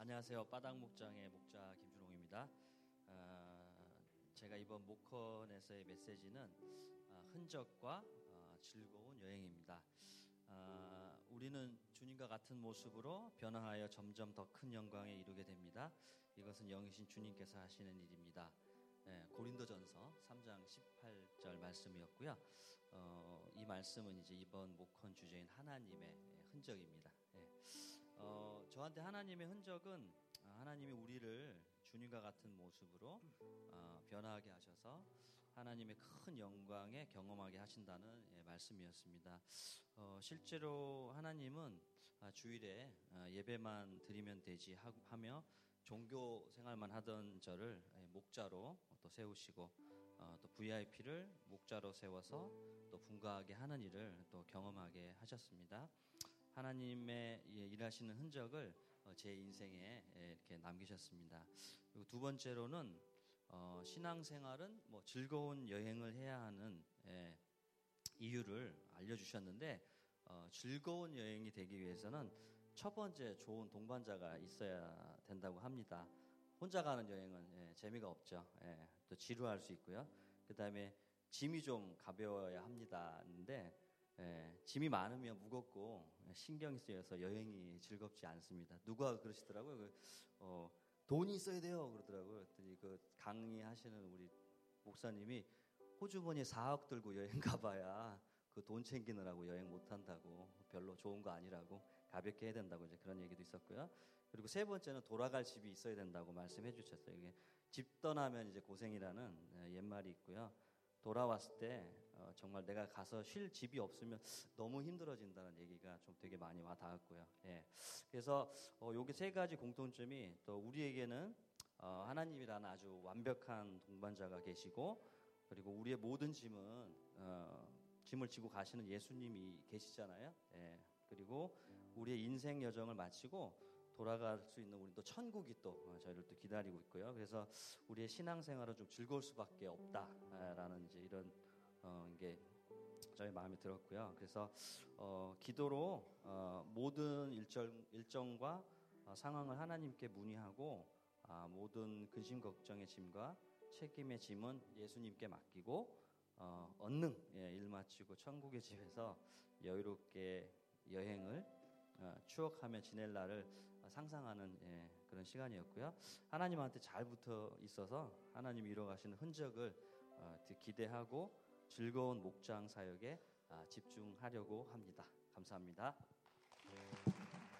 안녕하세요. 바닥 목장의 목자 김준홍입니다. 어, 제가 이번 모컨에서의 메시지는 어, 흔적과 어, 즐거운 여행입니다. 어, 우리는 주님과 같은 모습으로 변화하여 점점 더 큰 영광에 이르게 됩니다. 이것은 영이신 주님께서 하시는 일입니다. 예, 고린도전서 3장 18절 말씀이었고요. 어, 이 말씀은 이제 이번 목헌 주제인 하나님의 흔적입니다. 예. 어, 저한테 하나님의 흔적은 하나님이 우리를 주님과 같은 모습으로 어, 변화하게 하셔서 하나님의 큰 영광에 경험하게 하신다는 예, 말씀이었습니다. 어, 실제로 하나님은 아, 주일에 아, 예배만 드리면 되지 하며 종교 생활만 하던 저를 예, 목자로 또 세우시고 어, 또 VIP를 목자로 세워서 또 분가하게 하는 일을 또 경험하게 하셨습니다. 하나님의 예, 일하시는 흔적을 어, 제 인생에 예, 이렇게 남기셨습니다. 그리고 두 번째로는 어, 신앙생활은 뭐 즐거운 여행을 해야 하는 예, 이유를 알려주셨는데 어, 즐거운 여행이 되기 위해서는 첫 번째 좋은 동반자가 있어야 된다고 합니다. 혼자 가는 여행은 예, 재미가 없죠. 예, 또 지루할 수 있고요. 그 다음에 짐이 좀 가벼워야 합니다. 근데 예, 짐이 많으면 무겁고 신경이 쓰여서 여행이 즐겁지 않습니다. 누가 그러시더라고요. 그, 어, 돈이 있어야 돼요. 그러더라고요. 그랬더니 그 강의하시는 우리 목사님이 호주머니에 4억 들고 여행 가봐야 그 돈 챙기느라고 여행 못 한다고 별로 좋은 거 아니라고 가볍게 해야 된다고 이제 그런 얘기도 있었고요. 그리고 세 번째는 돌아갈 집이 있어야 된다고 말씀해 주셨어요. 이게 집 떠나면 이제 고생이라는 예, 옛말이 있고요. 돌아왔을 때 어, 정말 내가 가서 쉴 집이 없으면 너무 힘들어진다는 얘기가 좀 되게 많이 와 닿았고요. 예. 그래서 어, 여기 세 가지 공통점이 또 우리에게는 어, 하나님이라는 아주 완벽한 동반자가 계시고 그리고 우리의 모든 짐은 어, 짐을 지고 가시는 예수님이 계시잖아요. 예. 그리고 우리의 인생 여정을 마치고 돌아갈 수 있는 우리 또 천국이 또 어, 저희를 또 기다리고 있고요. 그래서 우리의 신앙생활은 좀 즐거울 수밖에 없다라는 이제 이런 어, 게 저희 마음에 들었고요. 그래서 어, 기도로 어, 모든 일정 일정과 어, 상황을 하나님께 문의하고 아, 모든 근심 걱정의 짐과 책임의 짐은 예수님께 맡기고 어, 언능 예, 일 마치고 천국의 집에서 여유롭게 여행을 어, 추억하며 지낼 날을 상상하는 예, 그런 시간이었고요. 하나님한테 잘 붙어 있어서 하나님이 이뤄가시는 흔적을 어, 기대하고 즐거운 목장 사역에 아, 집중하려고 합니다. 감사합니다. 네.